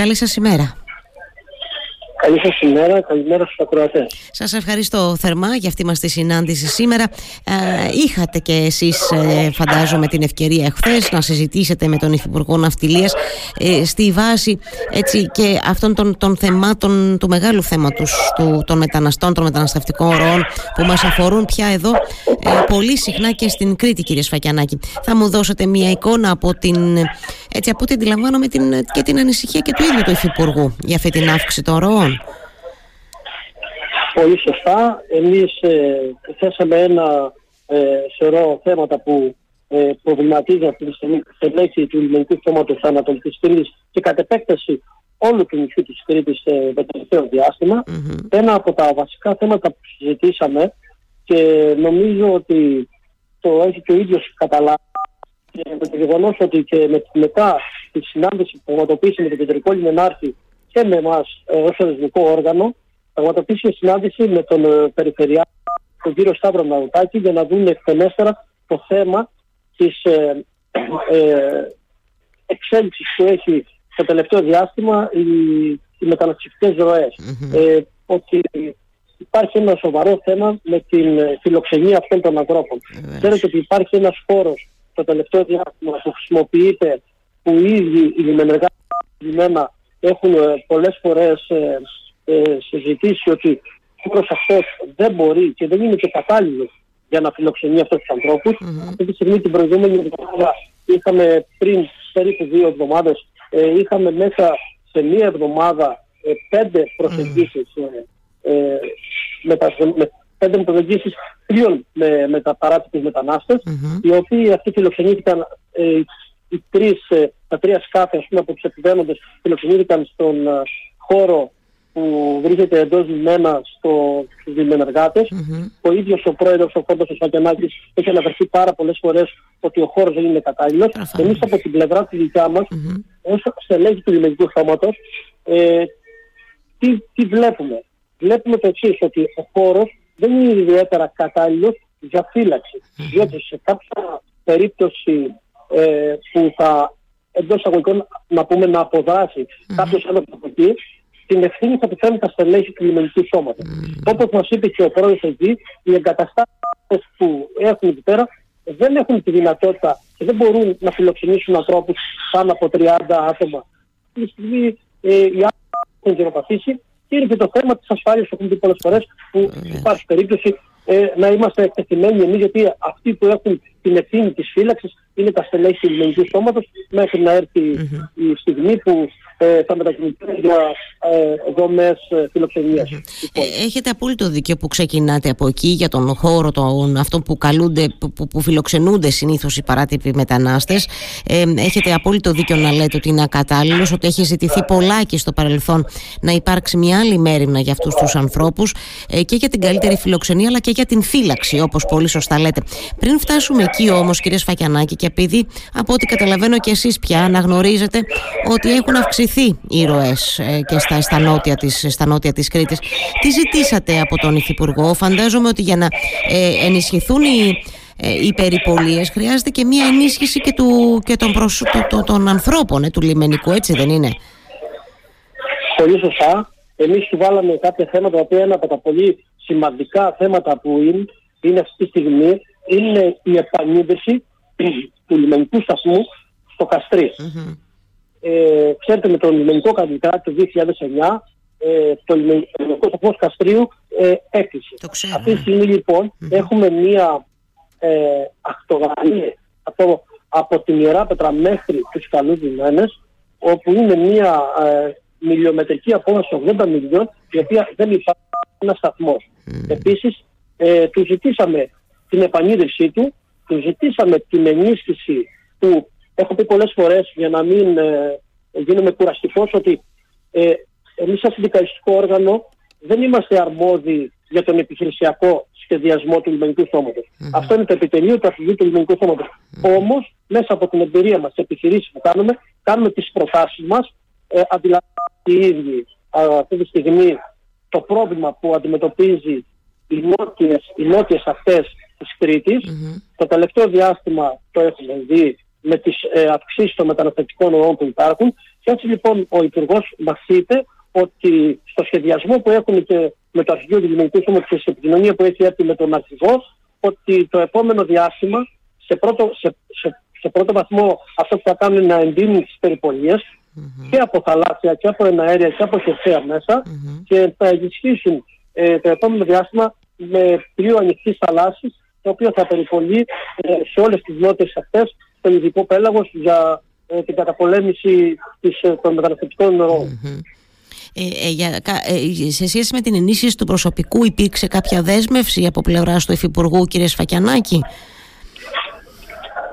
Καλή σας ημέρα. Καλή σας ημέρα, καλημέρα στους ακροατές. Σας ευχαριστώ θερμά για αυτή μας τη συνάντηση σήμερα. Ε, είχατε και εσείς ε, φαντάζομαι την ευκαιρία εχθές να συζητήσετε με τον Υφυπουργό Ναυτιλίας ε, στη βάση έτσι, και αυτών των, των θεμάτων του μεγάλου θέματος του, των μεταναστών, των μεταναστευτικών ροών που μας αφορούν πια εδώ ε, πολύ συχνά και στην Κρήτη κύριε Σφακιανάκη. Θα μου δώσετε μια εικόνα από την, έτσι, από ό,τι αντιλαμβάνομαι την, και την ανησυχία και του ίδιου του Υφυπουργού για αυτή την αύξηση των ροών. Πολύ σωστά. Εμείς ε, θέσαμε ένα ε, σωρό θέματα που ε, προβληματίζουν αυτή τη στιγμή στελέχη του λιμενικού στόματος της Ανατολικής Κρήτης και κατ' επέκταση όλου του νησιού της Κρήτης ε, το τελευταίο Ένα από τα βασικά θέματα που συζητήσαμε και νομίζω ότι το έχει και ο ίδιος καταλάβει και με το γεγονός ότι και με, μετά τη συνάντηση που πραγματοποίησε με τον κεντρικό λιμενάρχη και με εμάς ε, ως οργανικό όργανο, πραγματοποίησε συνάντηση με τον ε, Περιφερειά, τον κύριο Σταύρο Ναουτάκη, για να δουν εκτενέστερα το θέμα της ε, ε, εξέλιξης που έχει το τελευταίο διάστημα οι, οι μεταναστευτικές Ε, ότι υπάρχει ένα σοβαρό θέμα με την φιλοξενία αυτών των ανθρώπων. Ξέρετε ότι υπάρχει ένας χώρος το τελευταίο διάστημα που χρησιμοποιείται που ήδη οι λιμενεργάτες έχουν ε, πολλές φορές ε, ε, συζητήσει ότι ο χώρος αυτός δεν μπορεί και δεν είναι και κατάλληλο για να φιλοξενεί αυτούς τους ανθρώπους. Mm-hmm. Αυτή τη στιγμή την προηγούμενη εβδομάδα είχαμε πριν περίπου δύο εβδομάδες ε, είχαμε μέσα σε μία εβδομάδα ε, πέντε προσεγγίσεις mm-hmm. ε, με, τα, με πέντε προσεγγίσεις τριών με, με τα παράτυπους μετανάστες mm-hmm. οι οποίοι αυτοί φιλοξενήθηκαν ε, οι τρεις, ε, τα τρία σκάφη ας πούμε, από τους επιβαίνοντες φιλοξενήθηκαν στον ε, χώρο που βρίσκεται εντός λιμένα στο, στους λιμενεργάτες. Mm-hmm. Ο ίδιος ο πρόεδρος, ο Φόντος ο Σακιανάκης, έχει αναφερθεί πάρα πολλές φορές ότι ο χώρος δεν είναι κατάλληλος. Mm-hmm. Εμείς από την πλευρά τη δικιά μας, mm-hmm. ως στελέχη του λιμενικού σώματος, ε, τι, τι βλέπουμε; Βλέπουμε το εξής ότι ο χώρος δεν είναι ιδιαίτερα κατάλληλος για φύλαξη. Διότι σε κάποια περίπτωση ε, που θα εντός εισαγωγικών να πούμε να αποδράσει mm-hmm. κάποιος άλλος από εκεί, την ευθύνη θα τη φέρουν τα στελέχη του λιμενικού σώματος. Mm. Όπως μας είπε και ο πρόεδρος εκεί, οι εγκαταστάσεις που έχουν εκεί πέρα δεν έχουν τη δυνατότητα και δεν μπορούν να φιλοξενήσουν ανθρώπους πάνω από 30 άτομα. Αυτή τη στιγμή ε, οι άνθρωποι έχουν γεροπαθήσει και είναι και το θέμα της ασφάλειας που έχουμε πει πολλές φορές που υπάρχει περίπτωση ε, να είμαστε εκτεθειμένοι εμείς, γιατί αυτοί που έχουν την ευθύνη της φύλαξης είναι τα στελέχη του λιμενικού σώματος μέχρι να ερθει η στιγμή που ε, θα μετακινηθούν για ε, δομές ε, φιλοξενίας. Ε, έχετε απόλυτο δίκιο που ξεκινάτε από εκεί για τον χώρο τον, αυτό που, καλούνται, που, που φιλοξενούνται συνήθως οι παράτυποι μετανάστες. Ε, έχετε απόλυτο δίκιο να λέτε ότι είναι ακατάλληλος, ότι έχει ζητηθεί πολλά και στο παρελθόν να υπάρξει μια άλλη μέρημνα για αυτούς τους ανθρώπους ε, και για την καλύτερη φιλοξενία αλλά και για την φύλαξη, όπως πολύ σωστά λέτε. Πριν φτάσουμε εκεί όμως, κύριε Σφακιανάκη, και επειδή από ό,τι καταλαβαίνω και εσείς πια αναγνωρίζετε ότι έχουν αυξηθεί οι ροές ε, και στα, στα, νότια της, στα νότια της Κρήτης. Τι ζητήσατε από τον Υφυπουργό; Φαντάζομαι ότι για να ε, ενισχυθούν οι, ε, οι περιπολίες χρειάζεται και μια ενίσχυση και, του, και των, προσ, το, των ανθρώπων ε, του λιμενικού, έτσι δεν είναι; Πολύ σωστά. Εμείς του βάλαμε κάποια θέματα, τα οποία είναι από τα πολύ σημαντικά θέματα που είναι, είναι αυτή τη στιγμή, είναι η επανείδρυση του λιμενικού σταθμού στο καστρι ε, ξέρετε με τον λιμενικό καλλιτεράτη του 2009 ε, το λιμενικό σταθμό Καστρίου ε, έκλεισε. Αυτή τη στιγμή λοιπόν έχουμε μία ε, ακτογραμμή από, από την Ιερά Πέτρα μέχρι τους Καλούς Λιμένες όπου είναι μία ε, μιλιομετρική απόσταση 80 μιλιών η οποία δεν υπάρχει ένα σταθμός. Mm. Επίσης ε, του ζητήσαμε την επανίδρυσή του, του ζητήσαμε την ενίσχυση του έχω πει πολλές φορές για να μην ε, γίνομαι κουραστικός ότι ε, εμείς σαν συνδικαλιστικό όργανο δεν είμαστε αρμόδιοι για τον επιχειρησιακό σχεδιασμό του λιμενικού Αυτό είναι το επιτελείο του αρχηγείου του λιμενικού σώματος. Mm-hmm. Όμως, μέσα από την εμπειρία μας, τις επιχειρήσεις που κάνουμε, κάνουμε τις προτάσεις μας, ε, αντιλαμβάνονται οι ίδιοι αυτή τη στιγμή το πρόβλημα που αντιμετωπίζει οι νότιες, οι νότιες αυτές της Κρήτης. Το τελευταίο διάστημα το έχουμε δει με τις ε, αυξήσεις των μεταναστευτικών ροών που υπάρχουν. Και έτσι λοιπόν ο Υπουργός μας είπε ότι στο σχεδιασμό που έχουν και με το Αρχηγείο του Δημοτικού Σώματο και στην επικοινωνία που έχει έρθει με τον Αρχηγό, ότι το επόμενο διάστημα σε πρώτο, σε, σε, σε πρώτο βαθμό αυτό που θα κάνουν είναι να εντείνουν τις περιπολιε και από θαλάσσια και από εναέρια και από χερσαία και θα ενισχύσουν ε, το επόμενο διάστημα με πλοίο ανοιχτή θαλάσσης, το οποίο θα περιπολεί ε, σε όλες τις νότιες αυτέ τον ειδικό πέλαγος για ε, την καταπολέμηση της, ε, των μεταναστευτικών ε, ε, σε σχέση με την ενίσχυση του προσωπικού υπήρξε κάποια δέσμευση από πλευράς του Υφυπουργού κ. Σφακιανάκη;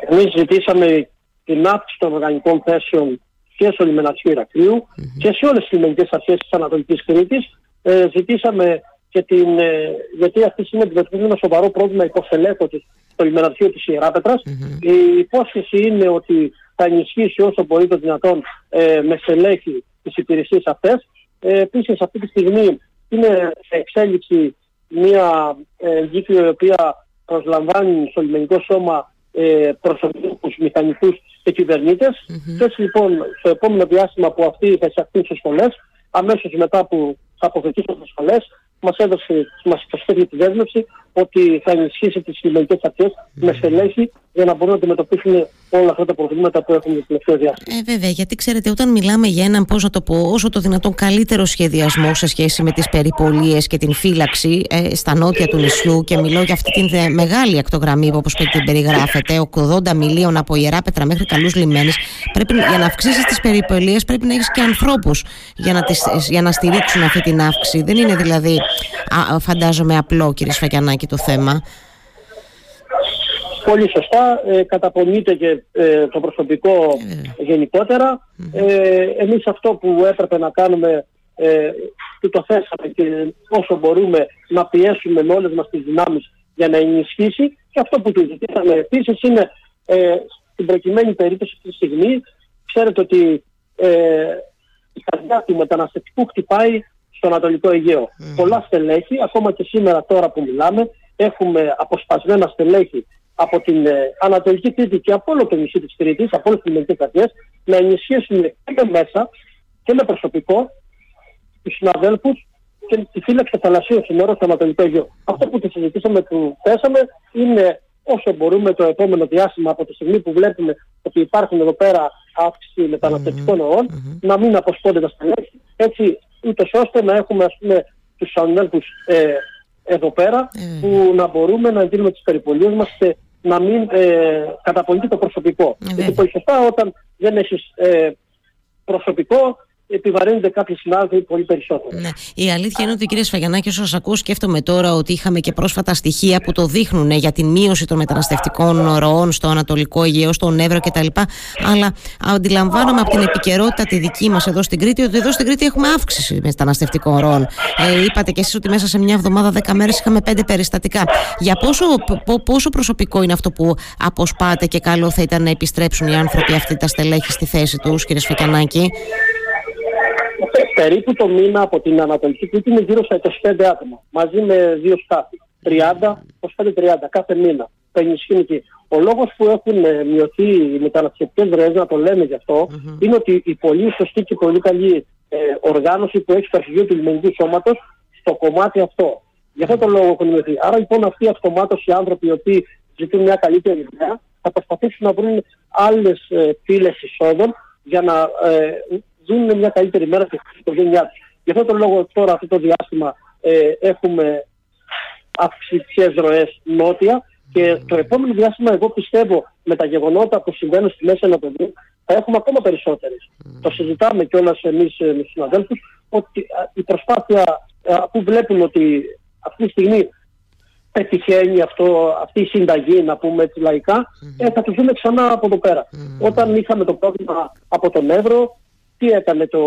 Εμείς ζητήσαμε την αύξηση των οργανικών θέσεων και στο λιμενατσιο Ηρακλείου και σε όλες τις λιμενικές αρχές της Ανατολικής Κρήτης. Ε, ζητήσαμε και την, ε, γιατί αυτή είναι αντιμετωπίζει ένα σοβαρό πρόβλημα υποστελέχωση στο λιμεναρχείο της ιεραπετρα Η υπόσχεση είναι ότι θα ενισχύσει όσο μπορεί το δυνατόν ε, με στελέχη τις υπηρεσίες αυτές. Ε, Επίσης, αυτή τη στιγμή είναι σε εξέλιξη μια ε, η οποία προσλαμβάνει στο λιμενικό σώμα ε, προσωπικούς μηχανικούς και κυβερνήτες. Mm-hmm. Και έτσι λοιπόν στο επόμενο διάστημα που αυτοί θα εισαχθούν στις σχολές, αμέσως μετά που θα αποθετήσουν στις σχολές, μας έδωσε, μας προσφέρει τη δέσμευση ότι θα ενισχύσει τις λιμενικές αρχές με στελέχη για να μπορούν να αντιμετωπίσουν όλα αυτά τα προβλήματα που έχουμε το τελευταίο διάστημα. Ε, βέβαια, γιατί ξέρετε, όταν μιλάμε για έναν, πώς να το πω, όσο το δυνατόν καλύτερο σχεδιασμό σε σχέση με τις περιπολίες και την φύλαξη ε, στα νότια του νησιού, και μιλώ για αυτή την μεγάλη ακτογραμμή που όπως την περιγράφεται, 80 μιλίων από ιερά πέτρα μέχρι καλούς λιμένες, για να αυξήσεις τις περιπολίες πρέπει να έχεις και ανθρώπους για, να για να στηρίξουν αυτή την αύξηση. Δεν είναι δηλαδή, α, φαντάζομαι, απλό, κύριε Σφακιανάκη, το θέμα. Πολύ σωστά, ε, καταπονείται και ε, το προσωπικό γενικότερα. Ε, εμείς αυτό που έπρεπε να κάνουμε ε, που το θέσαμε και όσο μπορούμε να πιέσουμε με όλες μας τις δυνάμεις για να ενισχύσει και αυτό που του ζητήσαμε επίσης είναι ε, στην προκειμένη περίπτωση αυτή τη στιγμή ξέρετε ότι ε, η καρδιά του μεταναστευτικού χτυπάει στο Ανατολικό Αιγαίο. Πολλά στελέχη, ακόμα και σήμερα τώρα που μιλάμε, έχουμε αποσπασμένα στελέχη από την ε, Ανατολική Κρήτη και από όλο το νησί της Κρήτης, από όλες τις ελληνικές κρατιές, να ενισχύσουν και με μέσα και με προσωπικό τους συναδέλφους και τη φύλαξη των θαλασσίων συνόρων στο Ανατολικό Αιγαίο. Αυτό που τη συζητήσαμε, που θέσαμε, είναι όσο μπορούμε το επόμενο διάστημα από τη στιγμή που βλέπουμε ότι υπάρχουν εδώ πέρα αύξηση μεταναστευτικών ροών, mm-hmm. να μην αποσπώνται τα στελέχη, έτσι ούτως ώστε να έχουμε ας πούμε τους συναδέλφους ε, εδώ πέρα mm. που να μπορούμε να δίνουμε τις περιπολίες μας σε να μην ε, καταπονείται το προσωπικό. Mm. Γιατί πολύ σωστά όταν δεν έχεις ε, προσωπικό επιβαρύνονται κάποιοι συνάδελφοι πολύ περισσότερο. Ναι. Η αλήθεια είναι ότι, κύριε Σφαγιανάκη, όσος σα ακούω, σκέφτομαι τώρα ότι είχαμε και πρόσφατα στοιχεία που το δείχνουν για την μείωση των μεταναστευτικών ροών στο Ανατολικό Αιγαίο, στον Εύρο κτλ. Αλλά αντιλαμβάνομαι από την επικαιρότητα τη δική μας εδώ στην Κρήτη ότι εδώ στην Κρήτη έχουμε αύξηση μεταναστευτικών ροών. Ε, είπατε κι εσείς ότι μέσα σε μια εβδομάδα, δέκα μέρες είχαμε πέντε περιστατικά. Για πόσο, πόσο προσωπικό είναι αυτό που αποσπάτε και καλό θα ήταν να επιστρέψουν οι άνθρωποι αυτοί τα στελέχη στη θέση τους, κύριε Σφακιανάκη περίπου το μήνα από την Ανατολική Κρήτη είναι γύρω στα 25 άτομα, μαζί με δύο σκάφη. 30, 25-30 κάθε μήνα. Το ενισχύουν εκεί. Ο λόγος που έχουν ε, μειωθεί οι μεταναστευτικές ροές, να το λέμε γι' αυτο είναι ότι η πολύ σωστή και πολύ καλή ε, οργάνωση που έχει στο αρχηγείο του λιμενικού σώματος στο κομμάτι αυτό. Γι' αυτό το λόγο έχουν μειωθεί. Άρα λοιπόν αυτοί αυτομάτως οι άνθρωποι οι οποίοι ζητούν μια καλύτερη ιδέα θα προσπαθήσουν να βρουν άλλες ε, πύλες εισόδων για να ε, δουν μια καλύτερη μέρα και στην οικογένειά τους. Γι' αυτό το λόγο τώρα αυτό το διάστημα ε, έχουμε αυξητικές ροές νότια και το επόμενο διάστημα εγώ πιστεύω με τα γεγονότα που συμβαίνουν στη Μέση Ανατολή θα έχουμε ακόμα περισσότερες. Το συζητάμε κιόλας εμείς ε, με τους συναδέλφους ότι η προσπάθεια που βλέπουν ότι αυτή τη στιγμή πετυχαίνει αυτό, αυτή η συνταγή, να πούμε έτσι λαϊκά, ε, θα το δούμε ξανά από εδώ πέρα. Όταν είχαμε το πρόβλημα από τον Εύρο, τι έκανε το,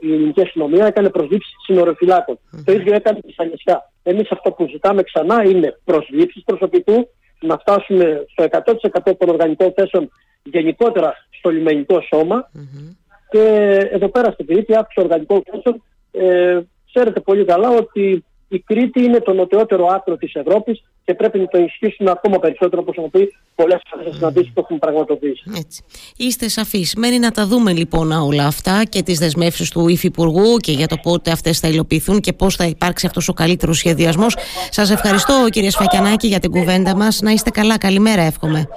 η ελληνική αστυνομία, έκανε προσλήψεις συνοροφυλάκων. Mm-hmm. Το ίδιο έκανε και στα νησιά. Εμείς αυτό που ζητάμε ξανά είναι προσλήψεις προσωπικού, να φτάσουμε στο 100% των οργανικών θέσεων γενικότερα στο λιμενικό σώμα. Mm-hmm. Και εδώ πέρα στην Κρήτη, αύξηση οργανικών θέσεων, ε, ξέρετε πολύ καλά ότι η Κρήτη είναι το νοτιότερο άκρο της Ευρώπης και πρέπει να το ενισχύσουμε ακόμα περισσότερο, όπως έχουν πει πολλές φορέ συναντήσεις που έχουν πραγματοποιήσει. Έτσι. Είστε σαφείς. Μένει να τα δούμε λοιπόν όλα αυτά και τις δεσμεύσεις του Υφυπουργού και για το πότε αυτές θα υλοποιηθούν και πώς θα υπάρξει αυτός ο καλύτερος σχεδιασμός. Σας ευχαριστώ, κύριε Σφακιανάκη, για την κουβέντα μας. Να είστε καλά. Καλημέρα, εύχομαι.